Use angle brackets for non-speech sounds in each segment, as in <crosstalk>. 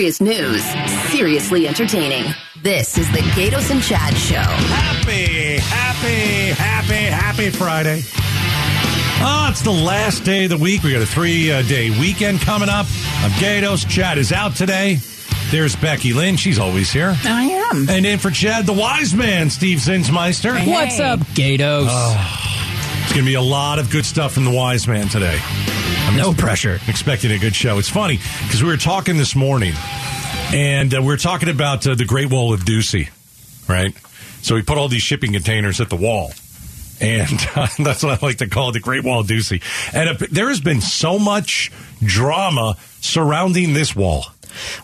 Serious news, seriously entertaining. This is the Gatos and Chad Show. Happy, happy, happy, happy Friday. Oh, it's the last day of the week. We got a three uh, day weekend coming up. I'm Gatos. Chad is out today. There's Becky Lynn. She's always here. I am. And in for Chad, the wise man, Steve Zinsmeister. Hey. What's up, Gatos? It's going to be a lot of good stuff from the wise man today. No pressure. expecting a good show. It's funny because we were talking this morning, and uh, we were talking about uh, the Great Wall of Ducey, right? So we put all these shipping containers at the wall, and uh, <laughs> that's what I like to call it, the Great Wall of Ducey. And there has been so much drama surrounding this wall.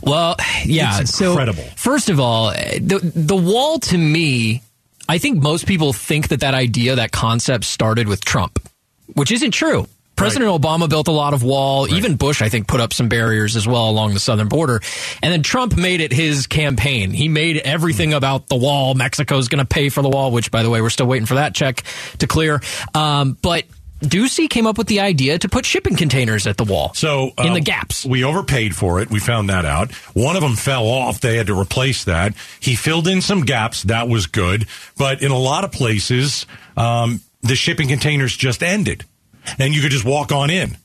Well, yeah. It's so incredible. first of all, the the wall to me, I think most people think that that idea, that concept, started with Trump, which isn't true. President Obama built a lot of wall. Even Bush, I think, put up some barriers as well along the southern border. And then Trump made it his campaign. He made everything about the wall. Mexico's going to pay for the wall, which, by the way, we're still waiting for that check to clear. Um, but Ducey came up with the idea to put shipping containers at the wall. So in uh, the gaps. we overpaid for it. We found that out. One of them fell off. They had to replace that. He filled in some gaps. That was good. But in a lot of places, um, the shipping containers just ended, and you could just walk on in.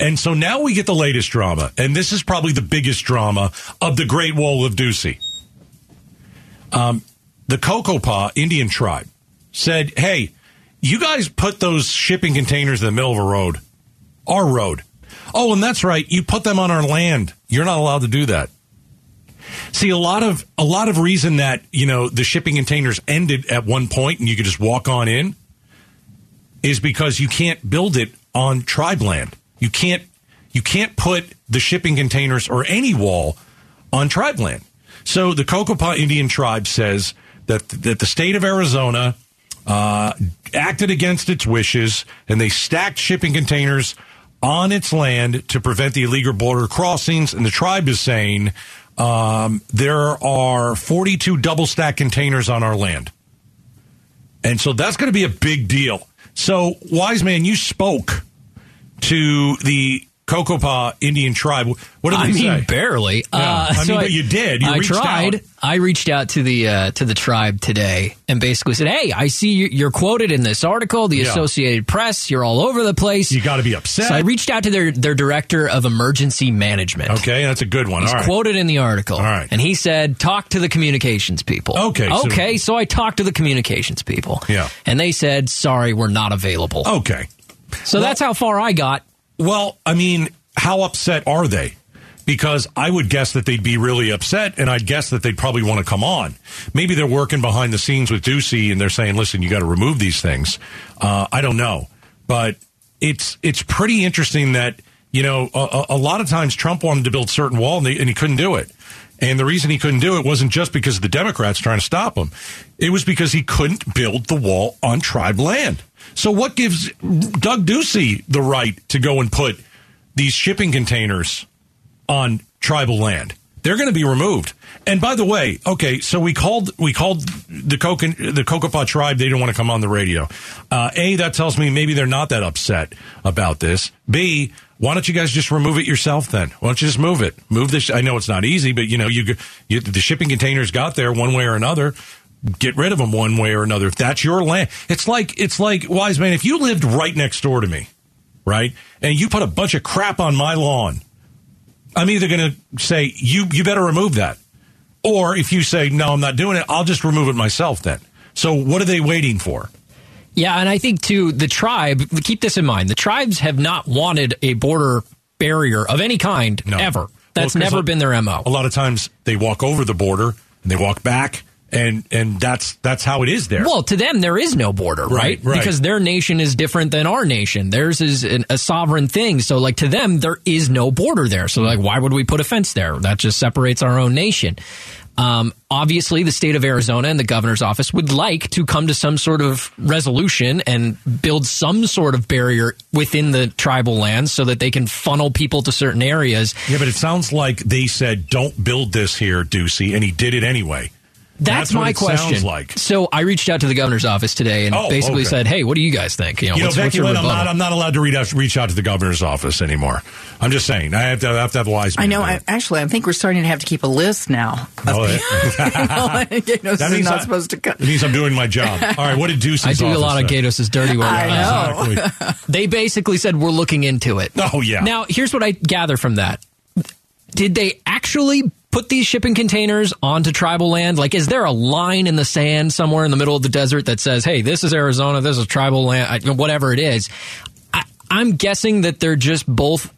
And so now we get the latest drama, and this is probably the biggest drama of the Great Wall of Ducey. Um, the Cocopah Indian tribe said, "Hey, you guys put those shipping containers in the middle of a road, our road. Oh, and that's right, you put them on our land. You're not allowed to do that." See, a lot of a lot of reason that you know the shipping containers ended at one point and you could just walk on in is because you can't build it on tribe land. You can't you can't put the shipping containers or any wall on tribe land. So the Cocopah Indian tribe says that that the state of Arizona uh, acted against its wishes and they stacked shipping containers on its land to prevent the illegal border crossings. And the tribe is saying um, there are 42 double stack containers on our land. And so that's going to be a big deal. So, wise man, you spoke to the Cocopah Indian tribe. What did I they mean, say? barely. Yeah. Uh, I mean, so but you did. You I reached tried. out. I reached out to the uh, to the tribe today and basically said, "Hey, I see you- you're quoted in this article, the Yeah. Associated Press. You're all over the place." You got to be upset. so I reached out to their their director of emergency management. okay, that's a good one. He's right. quoted in the article. All right. And he said, talk to the communications people. Okay, okay, so I talked to the communications people. Yeah. And they said, sorry, we're not available. Okay. so that's how far I got. Well, I mean, how upset are they? Because I would guess that they'd be really upset, and I'd guess that they'd probably want to come on. Maybe they're working behind the scenes with Ducey, and they're saying, "Listen, you got to remove these things." Uh, I don't know, but it's it's pretty interesting that you know a, a- lot of times Trump wanted to build certain wall, and, they, and he couldn't do it. And the reason he couldn't do it wasn't just because the Democrats trying to stop him; it was because he couldn't build the wall on tribe land. So, what gives Doug Ducey the right to go and put these shipping containers on tribal land. They're going to be removed. And by the way, okay, so we called we called the Coca, the Cocopah tribe. They didn't want to come on the radio. Uh, a that tells me maybe they're not that upset about this. B why don't you guys just remove it yourself then? Why don't you just move it? Move this. I know it's not easy, but you know you, you the shipping containers got there one way or another. Get rid of them one way or another. If that's your land, it's like it's like wise man. If you lived right next door to me, right? And you put a bunch of crap on my lawn. I'm either going to say you you better remove that, or if you say no, I'm not doing it, I'll just remove it myself. Then. So what are they waiting for? Yeah, and I think too the tribe. Keep this in mind: the tribes have not wanted a border barrier of any kind No. ever. Well, never been their mo. A lot of times they walk over the border and they walk back, and and that's that's how it is there. Well, to them, there is no border, right? Right, right. Because their nation is different than our nation. Theirs is an, a sovereign thing. So, like, to them, there is no border there. So, like, why would we put a fence there? That just separates our own nation. Um, obviously, the state of Arizona and the governor's office would like to come to some sort of resolution and build some sort of barrier within the tribal lands so that they can funnel people to certain areas. yeah, but it sounds like they said don't build this here, Ducey, and he did it anyway. That's, That's my it question. like. So I reached out to the governor's office today and Oh, basically okay. said, "Hey, what do you guys think? You know, You know, what's, what's Becky your Lynn, I'm not, I'm not allowed to reach out, reach out to the governor's office anymore. I'm just saying. I have to, I have, to have wise men I know. I, actually, I think we're starting to have to keep a list now. Of Oh, people. <laughs> you know, <laughs> this is not I- supposed to come. That means I'm doing my job. All right, what did Ducey's I do a office lot of say? Gatos' dirty work. I know. Exactly. <laughs> They basically said we're looking into it. Oh, yeah. Now, here's what I gather from that. Did they actually put these shipping containers onto tribal land? Like, is there a line in the sand somewhere in the middle of the desert that says, "Hey, this is Arizona, this is tribal land," whatever it is? I, I'm guessing that they're just both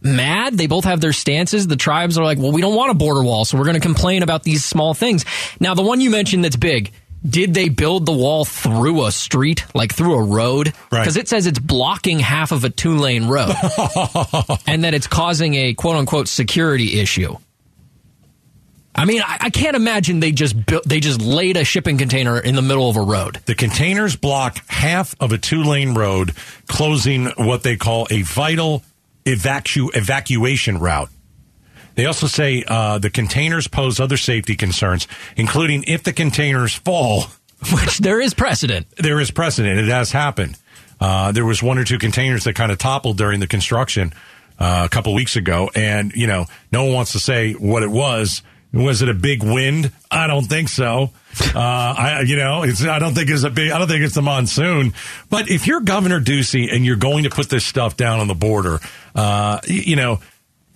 mad. They both have their stances. The tribes are like, "Well, we don't want a border wall, so we're going to complain about these small things." Now, the one you mentioned that's big. Did they build the wall through a street, like through a road? Right. Because it says it's blocking half of a two lane road <laughs> and that it's causing a quote unquote security issue. I mean, I, I can't imagine they just built, they just laid a shipping container in the middle of a road. The containers block half of a two lane road, closing what they call a vital evacu- evacuation route. They also say uh, the containers pose other safety concerns, including if the containers fall, <laughs> Which there is precedent. there is precedent. It has happened. Uh, there was one or two containers that kind of toppled during the construction uh, a couple weeks ago, and you know, no one wants to say what it was. Was it a big wind? I don't think so. Uh, I, you know, it's, I don't think it's a big. I don't think it's the monsoon. But if you're Governor Ducey and you're going to put this stuff down on the border, uh, you know,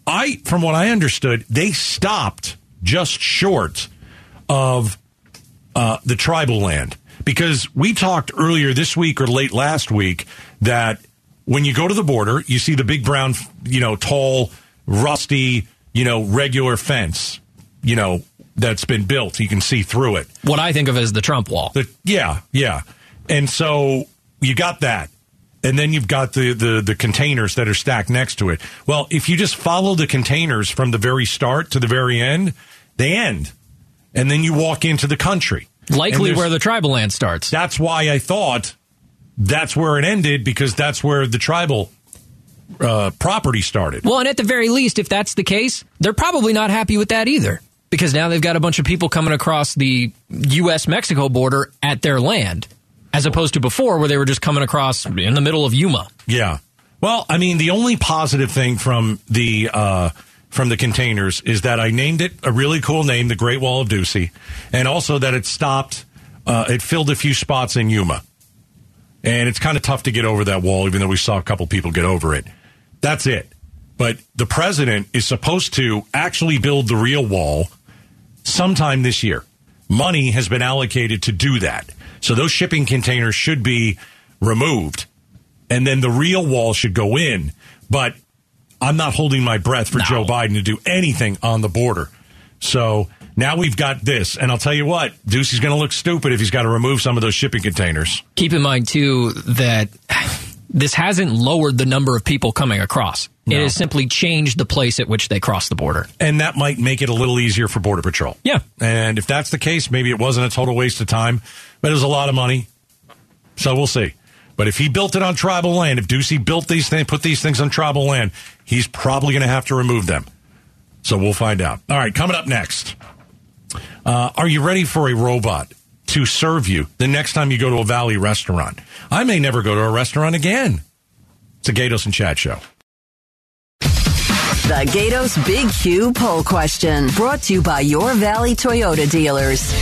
I, from what I understood, they stopped just short of uh, the tribal land because we talked earlier this week or late last week that when you go to the border, you see the big brown, you know, tall, rusty, you know, regular fence, you know, that's been built. You can see through it. What I think of as the Trump wall. The, yeah, yeah. And so you got that. And then you've got the, the, the containers that are stacked next to it. Well, if you just follow the containers from the very start to the very end, they end. And then you walk into the country. Likely where the tribal land starts. That's why I thought that's where it ended because that's where the tribal uh, property started. Well, and at the very least, if that's the case, they're probably not happy with that either. Because now they've got a bunch of people coming across the U.S. Mexico border at their land, as opposed to before where they were just coming across in the middle of Yuma. Yeah. Well, I mean, the only positive thing from the uh, from the containers is that I named it a really cool name, the Great Wall of Ducey, and also that it stopped. Uh, it filled a few spots in Yuma, and it's kind of tough to get over that wall, even though we saw a couple people get over it. That's it. But the president is supposed to actually build the real wall sometime this year. Money has been allocated to do that. So those shipping containers should be removed and then the real wall should go in. But I'm not holding my breath for No. Joe Biden to do anything on the border. So now we've got this. And I'll tell you what, Ducey's going to look stupid if he's got to remove some of those shipping containers. Keep in mind, too, that <sighs> this hasn't lowered the number of people coming across. It has simply changed the place at which they cross the border. And that might make it a little easier for Border Patrol. Yeah. And if that's the case, maybe it wasn't a total waste of time, but it was a lot of money. So we'll see. But if he built it on tribal land, if Ducey built these things, put these things on tribal land, he's probably going to have to remove them. So we'll find out. All right, coming up next. Uh, are you ready for a robot to serve you the next time you go to a Valley restaurant? I may never go to a restaurant again. It's a Gatos and Chad show. The Gatos Big Q poll question brought to you by your Valley Toyota dealers.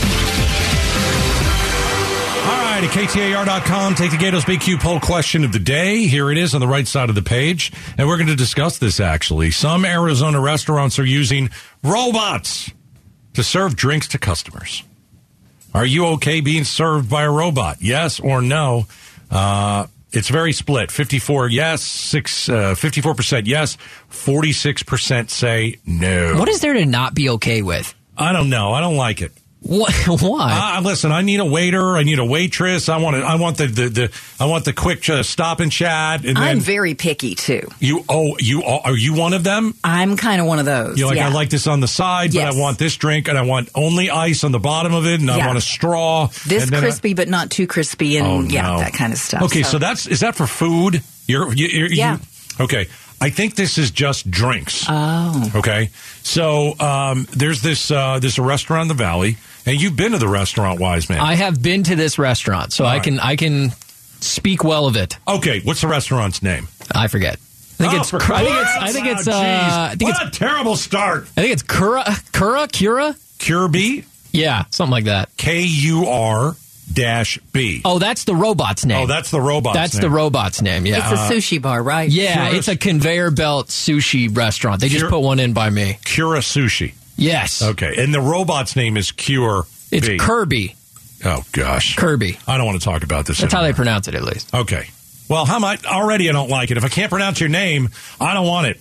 All right, at KTAR.com, take the Gatos BQ poll question of the day. Here it is on the right side of the page. And we're going to discuss this actually. Some Arizona restaurants are using robots to serve drinks to customers. Are you okay being served by a robot? Yes or no? Uh, it's very split 54 yes, six, uh, 54% yes, 46% say no. What is there to not be okay with? I don't know. I don't like it. What? <laughs> Why? Uh, listen, I need a waiter. I need a waitress. I want to, I want the, the, the I want the quick uh, stop and chat. And I'm then very picky too. you. Oh, you are, are you one of them? I'm kind of one of those. You're like, yeah. I like this on the side, but I want this drink, and I want only ice on the bottom of it, and I want a straw. this and then I- crispy, but not too crispy, and oh, yeah, no. that kind of stuff. Okay, so. that's is that for food? You're, you, you're Yeah. You, okay, I think this is just drinks. Oh. Okay, so um, there's this uh, there's a restaurant in the valley, and you've been to the restaurant, Wise Man. I have been to this restaurant, so I right. can I can speak well of it. okay, what's the restaurant's name? I forget. I think Oh, it's. for- I think it's. I think it's. Oh, Uh. I think it's. a terrible start. I think it's Kura. Kura. Kura. Kirby, Yeah, something like that. K U R dash B. Oh, that's the robot's name. Oh, that's the robot. That's the robot's name. Yeah. It's a sushi bar, right? yeah, Kura- it's a conveyor belt sushi restaurant. They just Kura- put one in by me. Kura Sushi. Yes. Okay, and the robot's name is Cure. It's. Kirby. Oh gosh, Kirby. I don't want to talk about this. That's how they pronounce it, at least. Okay. Well, how might already I don't like it. If I can't pronounce your name, I don't want it.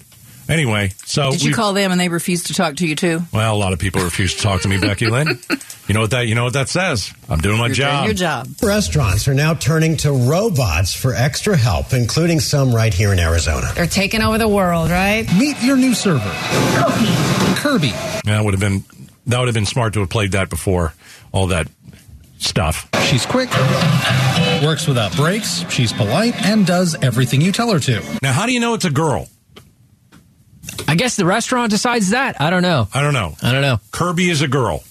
Anyway, so Did you call them and they refused to talk to you too? Well, a lot of people refuse to talk to me, Becky Lynn. <laughs> You know what that you know what that says? I'm doing my You're job. doing your job. Restaurants are now turning to robots for extra help, including some right here in Arizona. They're taking over the world, right? Meet your new server, Kirby. Yeah, that would have been that would have been smart to have played that before all that stuff. She's quick, works without breaks, she's polite, and does everything you tell her to. Now, how do you know it's a girl? I guess the restaurant decides that. I don't know. I don't know. I don't know. Kirby is a girl.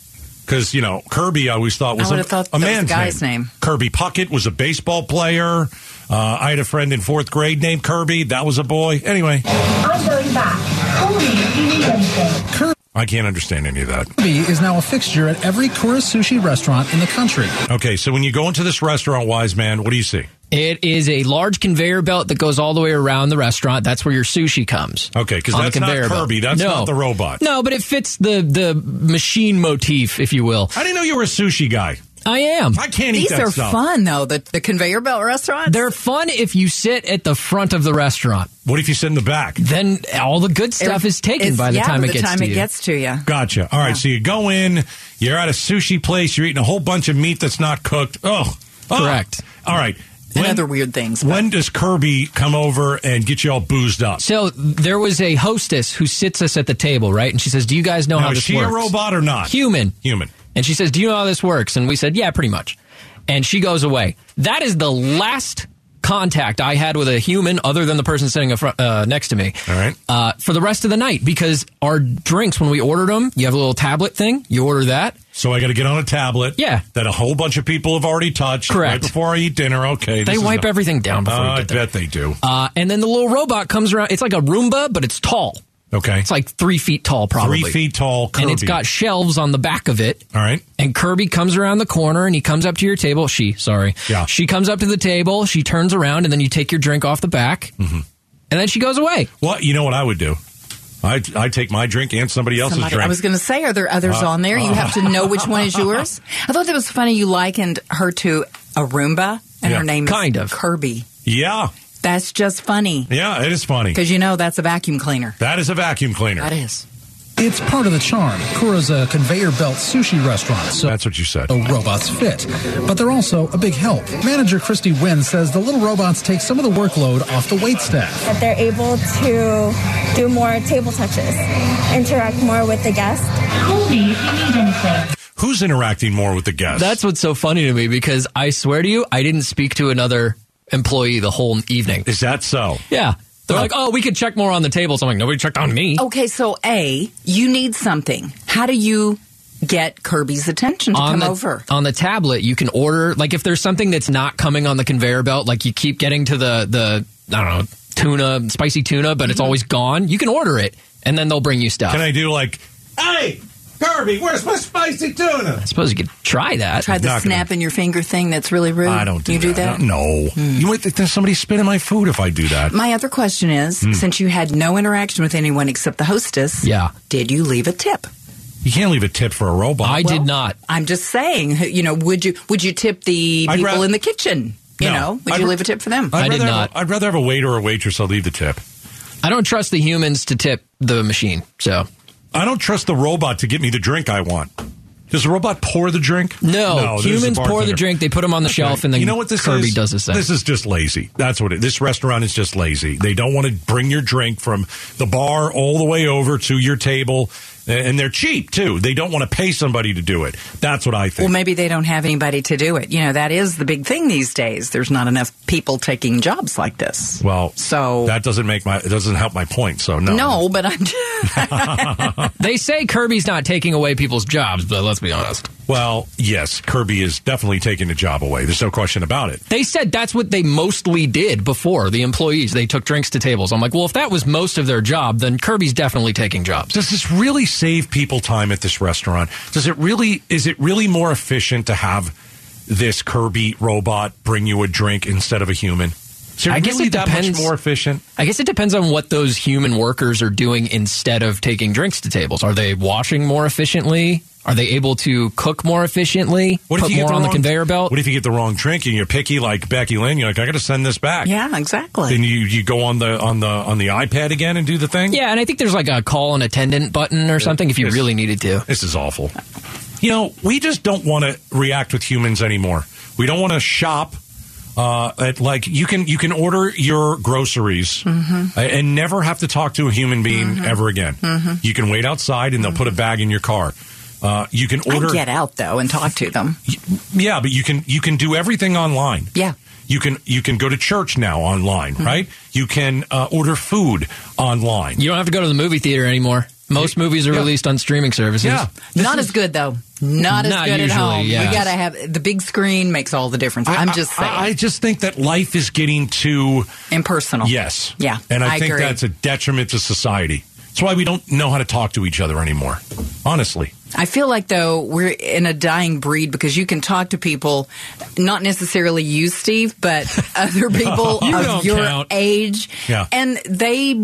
Because, you know, Kirby I always thought was I a, thought a that was man's the guy's name. Kirby Puckett was a baseball player. Uh, I had a friend in fourth grade named Kirby. That was a boy. Anyway, I'm going back. Call me if you need anything. I can't understand any of that. Kirby is now a fixture at every Kura Sushi restaurant in the country. Okay, so when you go into this restaurant, Wise Man, what do you see? It is a large conveyor belt that goes all the way around the restaurant. That's where your sushi comes. Okay, because that's not conveyor belt. Kirby. That's No. not the robot. No, but it fits the the machine motif, if you will. I didn't know you were a sushi guy. I am. I can't eat These that are stuff. fun though. The the conveyor belt restaurants. They're fun if you sit at the front of the restaurant. What if you sit in the back? Then all the good stuff is taken by the yeah, time by it the gets time to it you. gets to you. Gotcha. All right, so you go in, you're at a sushi place, you're eating a whole bunch of meat that's not cooked. Oh, oh. Correct. All right. And When- other weird things. but- When does Kirby come over and get you all boozed up? So there was a hostess who sits us at the table, right? And she says, "Do you guys know Now, how is this she works?" a robot or not? Human. Human. And she says, "Do you know how this works?" And we said, "Yeah, pretty much." And she goes away. That is the last contact I had with a human, other than the person sitting front, uh, next to me. All right. Uh, for the rest of the night, because our drinks, when we ordered them, you have a little tablet thing. You order that. So I got to get on a tablet. Yeah. That a whole bunch of people have already touched. Correct. Right before I eat dinner. Okay. They wipe not- everything down before Uh, I bet they do. Uh, and then the little robot comes around. It's like a Roomba, but it's tall. Okay. It's like three feet tall, probably. Three feet tall. Kirby. And it's got shelves on the back of it. All right. And Kirby comes around the corner and he comes up to your table. She, sorry. Yeah. She comes up to the table. She turns around and then you take your drink off the back. Mm-hmm. And then she goes away. Well, you know what I would do? I I take my drink and somebody else's Somebody- drink. I was going to say, are there others Uh, on there? You have to know which one is <laughs> yours. I thought that was funny. You likened her to a Roomba, and Yeah. her name Kind is of. Kirby. yeah. That's just funny Yeah. It is funny. because you know that's a vacuum cleaner. That is a vacuum cleaner. That is. It's part of the charm. Kura's a conveyor belt sushi restaurant, so That's what you said. the robots fit. But they're also a big help. Manager Christy Wynn says the little robots take some of the workload off the wait staff. that they're able to do more table touches, interact more with the guests. Call me if you need anything. Who's interacting more with the guests? That's what's so funny to me because I swear to you, I didn't speak to another employee the whole evening. Is that so? Yeah. They're like, oh, we could check more on the tables. I'm like, nobody checked on me. Okay, so A, you need something. How do you get Kirby's attention to on come the, over? on the tablet you can order like if there's something that's not coming on the conveyor belt like you keep getting to the the i don't know tuna spicy tuna but it's Mm-hmm. always gone you can order it and then they'll bring you stuff Can I do like, hey, Kirby, where's my spicy tuna? I suppose you could try that Try the not gonna- snap in your finger thing that's really rude. I don't do You that. do that? Hmm. No. You might think there's somebody spitting my food if I do that. My other question is Hmm. since you had no interaction with anyone except the hostess, Yeah. did you leave a tip? You can't leave a tip for a robot. i Well, did not I'm just saying, you know, would you would you tip the I'd people ra- in the kitchen? You No. know, would I'd you ra- leave a tip for them? I I'd did rather not. Have, I'd rather have a waiter or a waitress. I'll leave the tip. i don't trust the humans to tip the machine so I don't trust the robot to get me the drink I want. Does the robot pour the drink? no, is humans pour the drink they put them on the shelf and then you know what this kirby is? does the same This is just lazy. That's what it. This restaurant is just lazy. They don't want to bring your drink from the bar all the way over to your table. And they're cheap too. They don't want to pay somebody to do it. That's what I think. Well, maybe they don't have anybody to do it. You know, that is the big thing these days. There's not enough people taking jobs like this. Well, so that doesn't make my it doesn't help my point. So no, no, but I'm. <laughs> <laughs> they say Kirby's not taking away people's jobs, but let's be honest. Well, yes, Kirby is definitely taking the job away. There's no question about it. They said that's what they mostly did before the employees. They took drinks to tables. I'm like, well, if that was most of their job, then Kirby's definitely taking jobs. Does this really save people time at this restaurant? Does it really? Is it really more efficient to have this Kirby robot bring you a drink instead of a human? It I guess really it depends. more efficient? I guess it depends on what those human workers are doing instead of taking drinks to tables. Are they washing more efficiently? Are they able to cook more efficiently? What put if you more get the on wrong, the conveyor belt? What if you get the wrong drink and you're picky like Becky Lynn? You're like, I got to send this back. yeah, exactly. Then you, you go on the on the on the iPad again and do the thing. Yeah, and I think there's like a call an attendant button or something if you Yes. really needed to. This is awful. You know, we just don't want to react with humans anymore. We don't want to shop. Uh, at like you can you can order your groceries Mm-hmm. and never have to talk to a human being ever again. Mm-hmm. You can wait outside and they'll put a bag in your car. Uh, you can order. I get out though and talk to them. Yeah, but you can you can do everything online. Yeah. You can you can go to church now online, Mm-hmm. right? You can uh, order food online. You don't have to go to the movie theater anymore. Most movies are Yeah. released on streaming services. Yeah. This Not is- as good though. Not as Not good at home. yeah. We got to have the big screen makes all the difference. I, am just I- saying. I, just think that life is getting too impersonal. yes. Yeah. And I, think agree. that's a detriment to society. That's why we don't know how to talk to each other anymore. Honestly. I feel like though we're in a dying breed because you can talk to people, not necessarily you, Steve, but <laughs> other people You of your count. age, Yeah. and they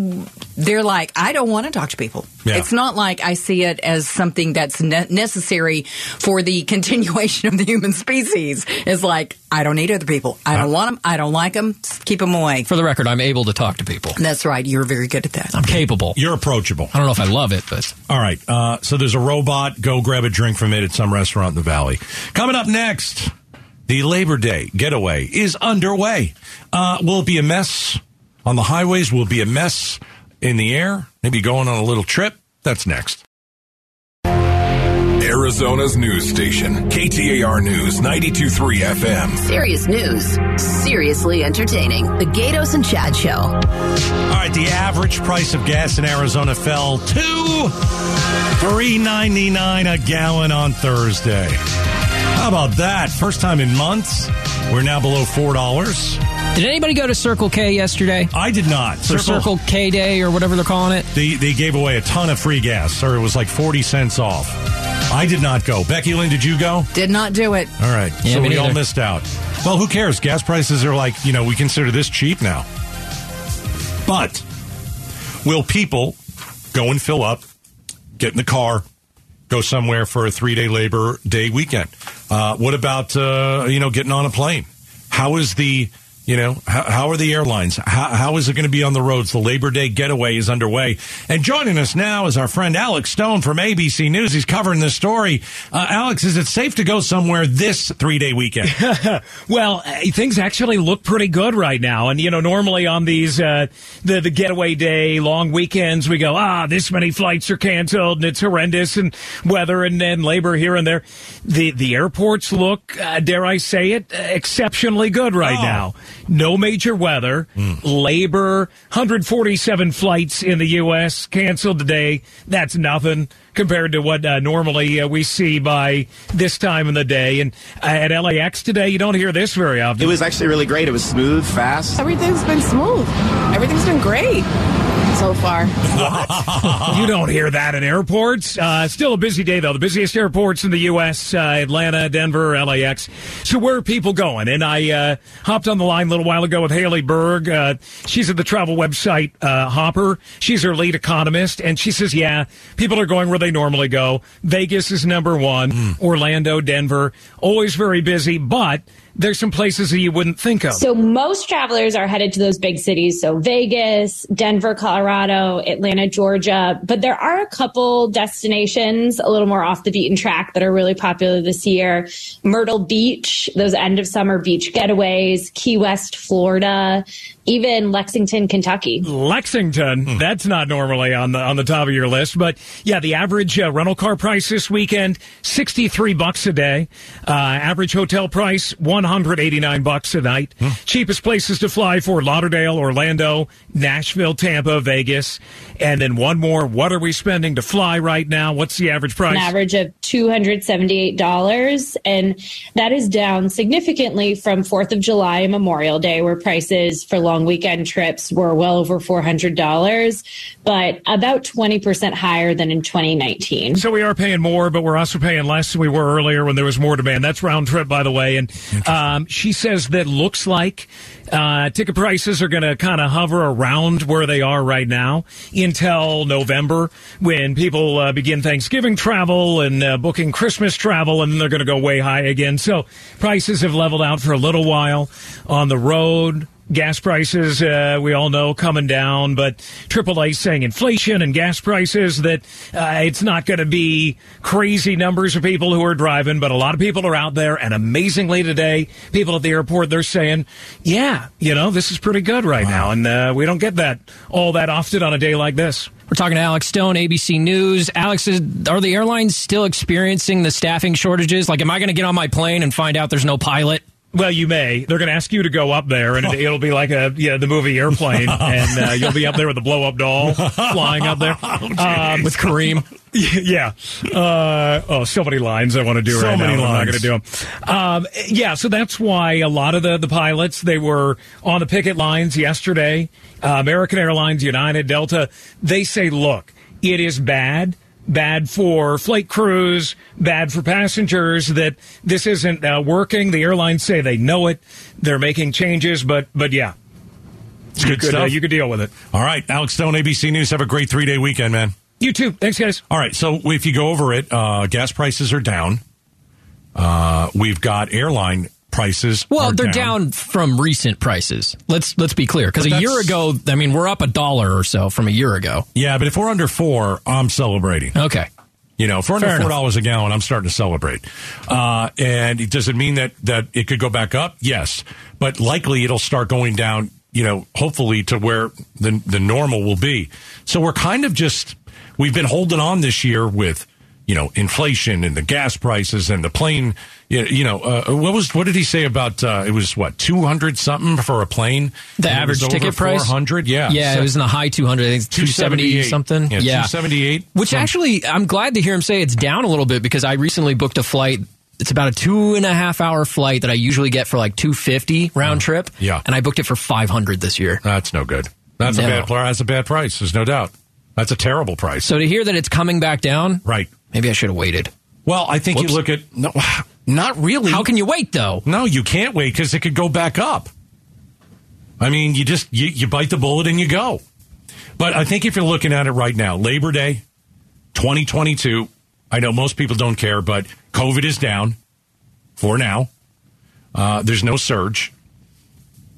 they're like, I don't want to talk to people. Yeah. It's not like I see it as something that's ne- necessary for the <laughs> continuation of the human species. It's like I don't need other people. I don't want them. I don't like them. Keep them away. For the record, I'm able to talk to people. That's right. You're very good at that. I'm capable. You're approachable. I don't know if I love it, but All right. Uh, so there's a robot. Go grab a drink from it at some restaurant in the valley. Coming up next, the Labor Day getaway is underway. Uh, will it be a mess on the highways? Will it be a mess in the air? Maybe going on a little trip? That's next. Arizona's news station, KTAR News 923 FM. Serious news, seriously entertaining. The Gatos and Chad Show. All right, the average price of gas in Arizona fell to three ninety nine a gallon on Thursday. How about that? First time in months. We're now below four dollars. did anybody go to Circle K yesterday? I did not. For Circle K Day or whatever they're calling it? They they gave away a ton of free gas, or it was like forty cents off. I did not go. Becky Lynn, did you go? Did not do it. All right, Yeah, so me we all missed out. Well, who cares? Gas prices are like you know we consider this cheap now. But will people go and fill up, get in the car, go somewhere for a three day Labor Day weekend? Uh, what about uh, you know getting on a plane? How is the you know how, how are the airlines? How, how is it going to be on the roads? The Labor Day getaway is underway, and joining us now is our friend Alex Stone from ABC News. He's covering this story. Uh, Alex, is it safe to go somewhere this three day weekend? <laughs> Well, uh, things actually look pretty good right now, and you know, normally on these uh, the the getaway day, long weekends, we go, ah, this many flights are canceled, and it's horrendous, and weather and then labor here and there. The the airports look, uh, dare I say it, exceptionally good right Oh. now. No major weather, labor, 147 flights in the U.S. canceled today. That's nothing compared to what uh, normally uh, we see by this time of the day. And uh, at LAX today, you don't hear this very often. It was actually really great. It was smooth, fast. Everything's been smooth. Everything's been great so far. <laughs> you don't hear that in airports. Uh, still a busy day, though. The busiest airports in the U.S. Uh, Atlanta, Denver, LAX. So where are people going? And I uh, hopped on the line a little while ago with Hayley Berg. Uh, she's at the travel website uh, Hopper. She's her lead economist, and she says, "Yeah, people are going where they normally go. Vegas is number one. Orlando, Denver, always very busy, but." There's some places that you wouldn't think of. So most travelers are headed to those big cities. So Vegas, Denver, Colorado, Atlanta, Georgia. But there are a couple destinations a little more off the beaten track that are really popular this year. Myrtle Beach, those end of summer beach getaways, Key West, Florida, even Lexington, Kentucky. Lexington, that's not normally on the on the top of your list, but yeah, the average uh, rental car price this weekend sixty three bucks a day. Uh, average hotel price one hundred eighty nine bucks a night. Hmm. Cheapest places to fly: Fort Lauderdale, Orlando, Nashville, Tampa, Vegas, and then one more. What are we spending to fly right now? What's the average price? An average of two hundred seventy eight dollars, and that is down significantly from Fourth of July and Memorial Day, where prices for long weekend trips were well over $400, but about 20% higher than in 2019. So we are paying more, but we're also paying less than we were earlier when there was more demand. That's round trip, by the way. And um, she says that looks like uh, ticket prices are going to kind of hover around where they are right now until November when people uh, begin Thanksgiving travel and uh, booking Christmas travel, and they're going to go way high again. So prices have leveled out for a little while on the road gas prices, uh, we all know, coming down, but AAA saying inflation and gas prices that uh, it's not going to be crazy numbers of people who are driving, but a lot of people are out there. And amazingly today, people at the airport, they're saying, yeah, you know, this is pretty good right wow. now. And uh, we don't get that all that often on a day like this. We're talking to Alex Stone, ABC News. Alex, is, are the airlines still experiencing the staffing shortages? Like, am I going to get on my plane and find out there's no pilot? Well, you may. They're going to ask you to go up there, and <laughs> it'll be like a yeah, the movie Airplane, <laughs> and uh, you'll be up there with a blow up doll <laughs> flying up there um, with Kareem. Yeah. Uh, oh, so many lines I want to do so right now. Lines. I'm not going to do them. Um, yeah, so that's why a lot of the, the pilots they were on the picket lines yesterday. Uh, American Airlines, United, Delta. They say, look, it is bad bad for flight crews, bad for passengers that this isn't uh, working. The airlines say they know it. They're making changes, but but yeah. It's good you could, stuff. Uh, you could deal with it. All right, Alex Stone, ABC News. Have a great three day weekend, man. You too. Thanks, guys. All right, so if you go over it, uh, gas prices are down. Uh, we've got airline prices. Well, they're down. down. from recent prices. Let's let's be clear because a year ago, I mean, we're up a dollar or so from a year ago. Yeah, but if we're under four, I'm celebrating. Okay. You know, if we're under four dollars a gallon, I'm starting to celebrate. Uh, and does it mean that that it could go back up? Yes, but likely it'll start going down. You know, hopefully to where the the normal will be. So we're kind of just we've been holding on this year with you know inflation and the gas prices and the plane you, you know uh, what was what did he say about uh, it was what 200 something for a plane? The average ticket price? 400 yeah. Yeah so, it was in the high 200 I think 270 something. Yeah, yeah. 278 which from, actually I'm glad to hear him say it's down a little bit because I recently booked a flight. It's about a two and a half hour flight that I usually get for like 250 round trip. yeah. And I booked it for 500 this year. That's no good. That's no. a bad that's a bad price there's no doubt. That's a terrible price. So to hear that it's coming back down? Right Maybe I should have waited. Well, I think Whoops. you look at no, not really. How can you wait though? No, you can't wait because it could go back up. I mean, you just you, you bite the bullet and you go. But I think if you're looking at it right now, Labor Day, 2022. I know most people don't care, but COVID is down for now. Uh, there's no surge.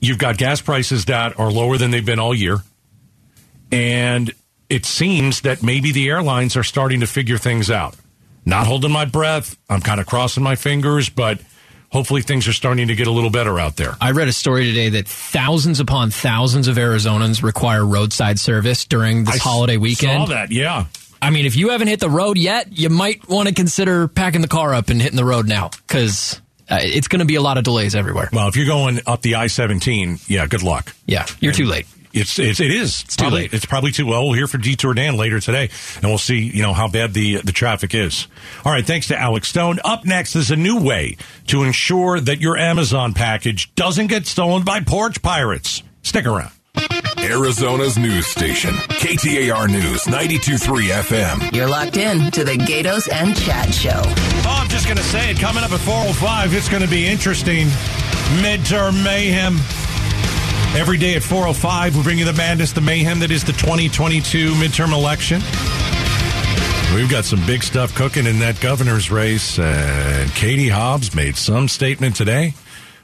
You've got gas prices that are lower than they've been all year, and it seems that maybe the airlines are starting to figure things out. Not holding my breath. I'm kind of crossing my fingers, but hopefully things are starting to get a little better out there. I read a story today that thousands upon thousands of Arizonans require roadside service during this I holiday weekend. Saw that, yeah. I mean, if you haven't hit the road yet, you might want to consider packing the car up and hitting the road now because uh, it's going to be a lot of delays everywhere. Well, if you're going up the I-17, yeah, good luck. Yeah, you're and, too late. It's, it's it is. It's probably, too late. It's probably too well. We'll hear from Detour Dan later today, and we'll see you know how bad the the traffic is. All right, thanks to Alex Stone. Up next is a new way to ensure that your Amazon package doesn't get stolen by porch pirates. Stick around. Arizona's news station, KTAR News 92.3 FM. You're locked in to the Gatos and Chad Show. Oh, I'm just going to say it. Coming up at 4.05, it's going to be interesting. Midterm mayhem. Every day at 4.05, we bring you the madness, the mayhem that is the 2022 midterm election. We've got some big stuff cooking in that governor's race. And Katie Hobbs made some statement today.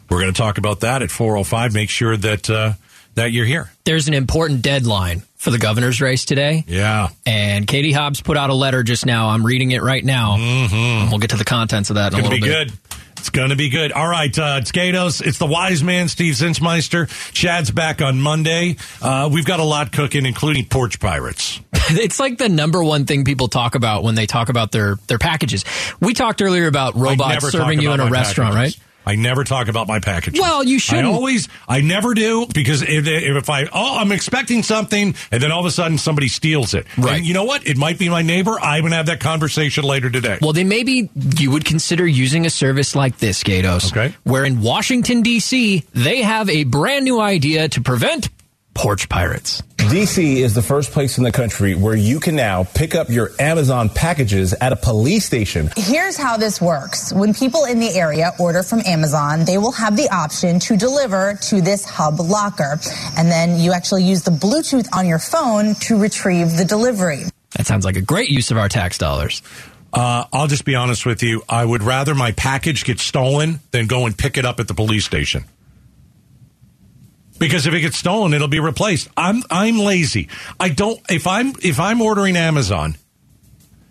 We're going to talk about that at 405. Make sure that uh, that you're here. There's an important deadline for the governor's race today. Yeah. And Katie Hobbs put out a letter just now. I'm reading it right now. Mm-hmm. We'll get to the contents of that in It's a going to little be bit. good. It's going to be good. All right, uh, it's Gatos. It's the wise man, Steve Zinsmeister. Chad's back on Monday. Uh, we've got a lot cooking, including porch pirates. <laughs> it's like the number one thing people talk about when they talk about their their packages. We talked earlier about robots serving you in a restaurant, packages. right? I never talk about my packages. Well, you shouldn't. I always, I never do because if, if I, oh, I'm expecting something, and then all of a sudden somebody steals it. Right. And you know what? It might be my neighbor. I'm going to have that conversation later today. Well, then maybe you would consider using a service like this, Gatos. Okay. Where in Washington, D.C., they have a brand new idea to prevent porch pirates. DC is the first place in the country where you can now pick up your Amazon packages at a police station. Here's how this works. When people in the area order from Amazon, they will have the option to deliver to this hub locker. And then you actually use the Bluetooth on your phone to retrieve the delivery. That sounds like a great use of our tax dollars. Uh, I'll just be honest with you. I would rather my package get stolen than go and pick it up at the police station. Because if it gets stolen, it'll be replaced. I'm I'm lazy. I don't if I'm if I'm ordering Amazon,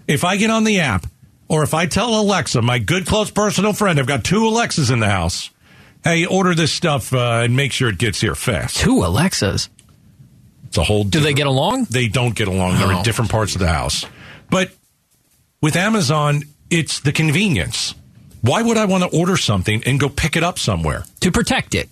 if I get on the app, or if I tell Alexa, my good close personal friend, I've got two Alexas in the house. Hey, order this stuff uh, and make sure it gets here fast. Two Alexas. It's a whole. Do they get along? They don't get along. They're Oh. in different parts of the house. But with Amazon, it's the convenience. Why would I want to order something and go pick it up somewhere? To protect it.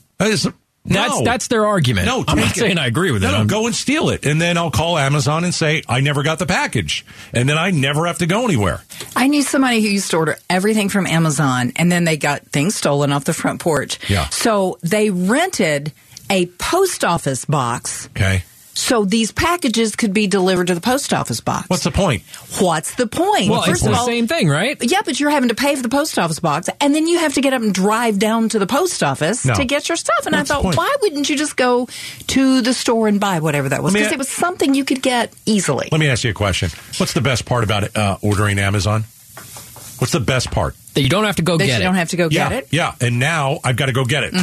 That's no. that's their argument. No, I'm not it. saying I agree with no, it. No, I'm- go and steal it, and then I'll call Amazon and say I never got the package, and then I never have to go anywhere. I knew somebody who used to order everything from Amazon and then they got things stolen off the front porch. Yeah. So they rented a post office box Okay, so these packages could be delivered to the post office box. what's the point? What's the point? Well, First it's the same thing, right? Yeah, but you're having to pay for the post office box, and then you have to get up and drive down to the post office No. to get your stuff. And What's I thought, why wouldn't you just go to the store and buy whatever that was? Because it was something you could get easily. Let me ask you a question. What's the best part about uh, ordering Amazon? What's the best part? That you don't have to go that get you it. don't have to go yeah, get it. yeah, and now I've got to go get it.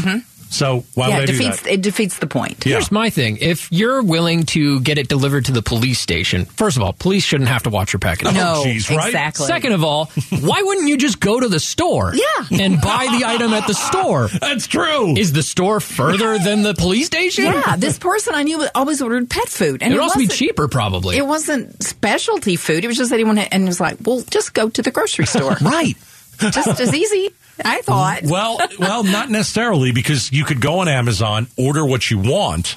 So why yeah, would I it do defeats that? it defeats the point. Yeah. Here's my thing. If you're willing to get it delivered to the police station, first of all, police shouldn't have to watch your package. No, oh, geez, right? exactly. Second of all, <laughs> why wouldn't you just go to the store? Yeah. And buy the item at the store? <laughs> That's true. Is the store further than the police station? Yeah, this person I knew always ordered pet food, and it would also be cheaper, probably. It wasn't specialty food. It was just anyone, and it was like, well, just go to the grocery store. <laughs> right. just as easy, I thought. well, well, not necessarily because you could go on Amazon, order what you want,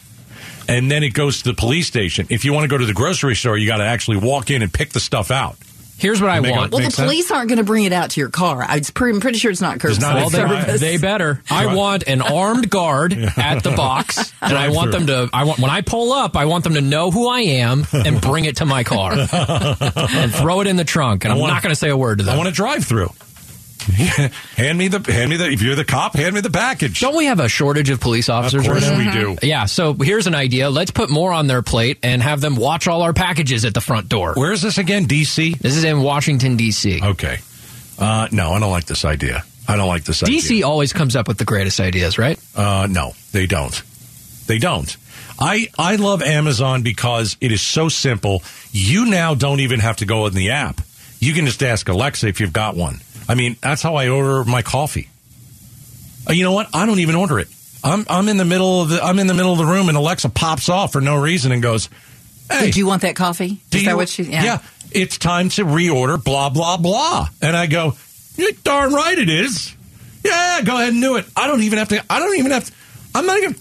and then it goes to the police station. If you want to go to the grocery store, you got to actually walk in and pick the stuff out. Here's what I Make want. well, the Makes sense? police aren't going to bring it out to your car. I was pretty, I'm pretty sure it's not curbside Well, they, service. they better. I want an armed guard <laughs> at the box, and I want them to. I want when I pull up, I want them to know who I am and bring it to my car <laughs> and throw it in the trunk. And I I'm want- not going to say a word to them. I want to drive through. <laughs> hand me the hand me the if you're the cop, hand me the package. Don't we have a shortage of police officers Of course right we do. Yeah, so here's an idea. Let's put more on their plate and have them watch all our packages at the front door. Where is this again? DC. This is in Washington, D.C. Okay. Uh, no, I don't like this idea. I don't like this idea. D.C. always comes up with the greatest ideas, right? Uh, no, they don't. They don't. I, I love Amazon because it is so simple. You now don't even have to go in the app. You can just ask Alexa if you've got one. I mean, that's how I order my coffee. Uh, you know what? I don't even order it. I'm I'm in the middle of the I'm in the middle of the room and Alexa pops off for no reason and goes, "Hey, Did you want that coffee? Is you- that what she? Yeah. it's time to reorder blah blah blah." And I go, "You're darn right it is. Yeah, go ahead and do it. I don't even have to. I don't even have to. I'm not even.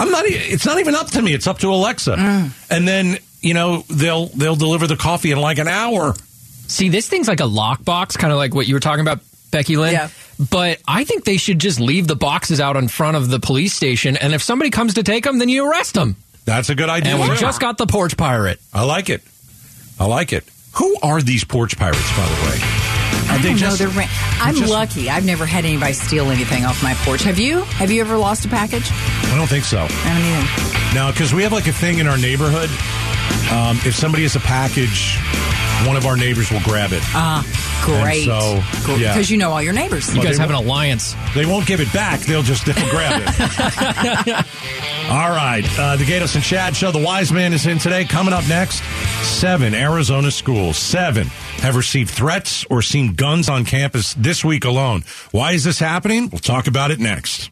I'm not. It's not even up to me. It's up to Alexa. Mm. And then you know they'll they'll deliver the coffee in like an hour. See, this thing's like a lockbox, kind of like what you were talking about, Becky Lynn. Yeah. But I think they should just leave the boxes out in front of the police station, and if somebody comes to take them, then you arrest them. That's a good idea. And we too. just got the porch pirate. I like it. I like it. Who are these porch pirates, by the way? Are I they don't know. just? They're ra- I'm just- lucky. I've never had anybody steal anything off my porch. Have you? Have you ever lost a package? I don't think so. I don't either. No, because we have like a thing in our neighborhood. Um, if somebody has a package, one of our neighbors will grab it. Uh, Great. And so, yeah. Because you know all your neighbors. You Well, guys have an alliance. They won't give it back. They'll just they'll grab it. <laughs> All right. Uh, the Gatos and Chad show. The Wise Man is in today. Coming up next, seven Arizona schools, seven have received threats or seen guns on campus this week alone. Why is this happening? We'll talk about it next.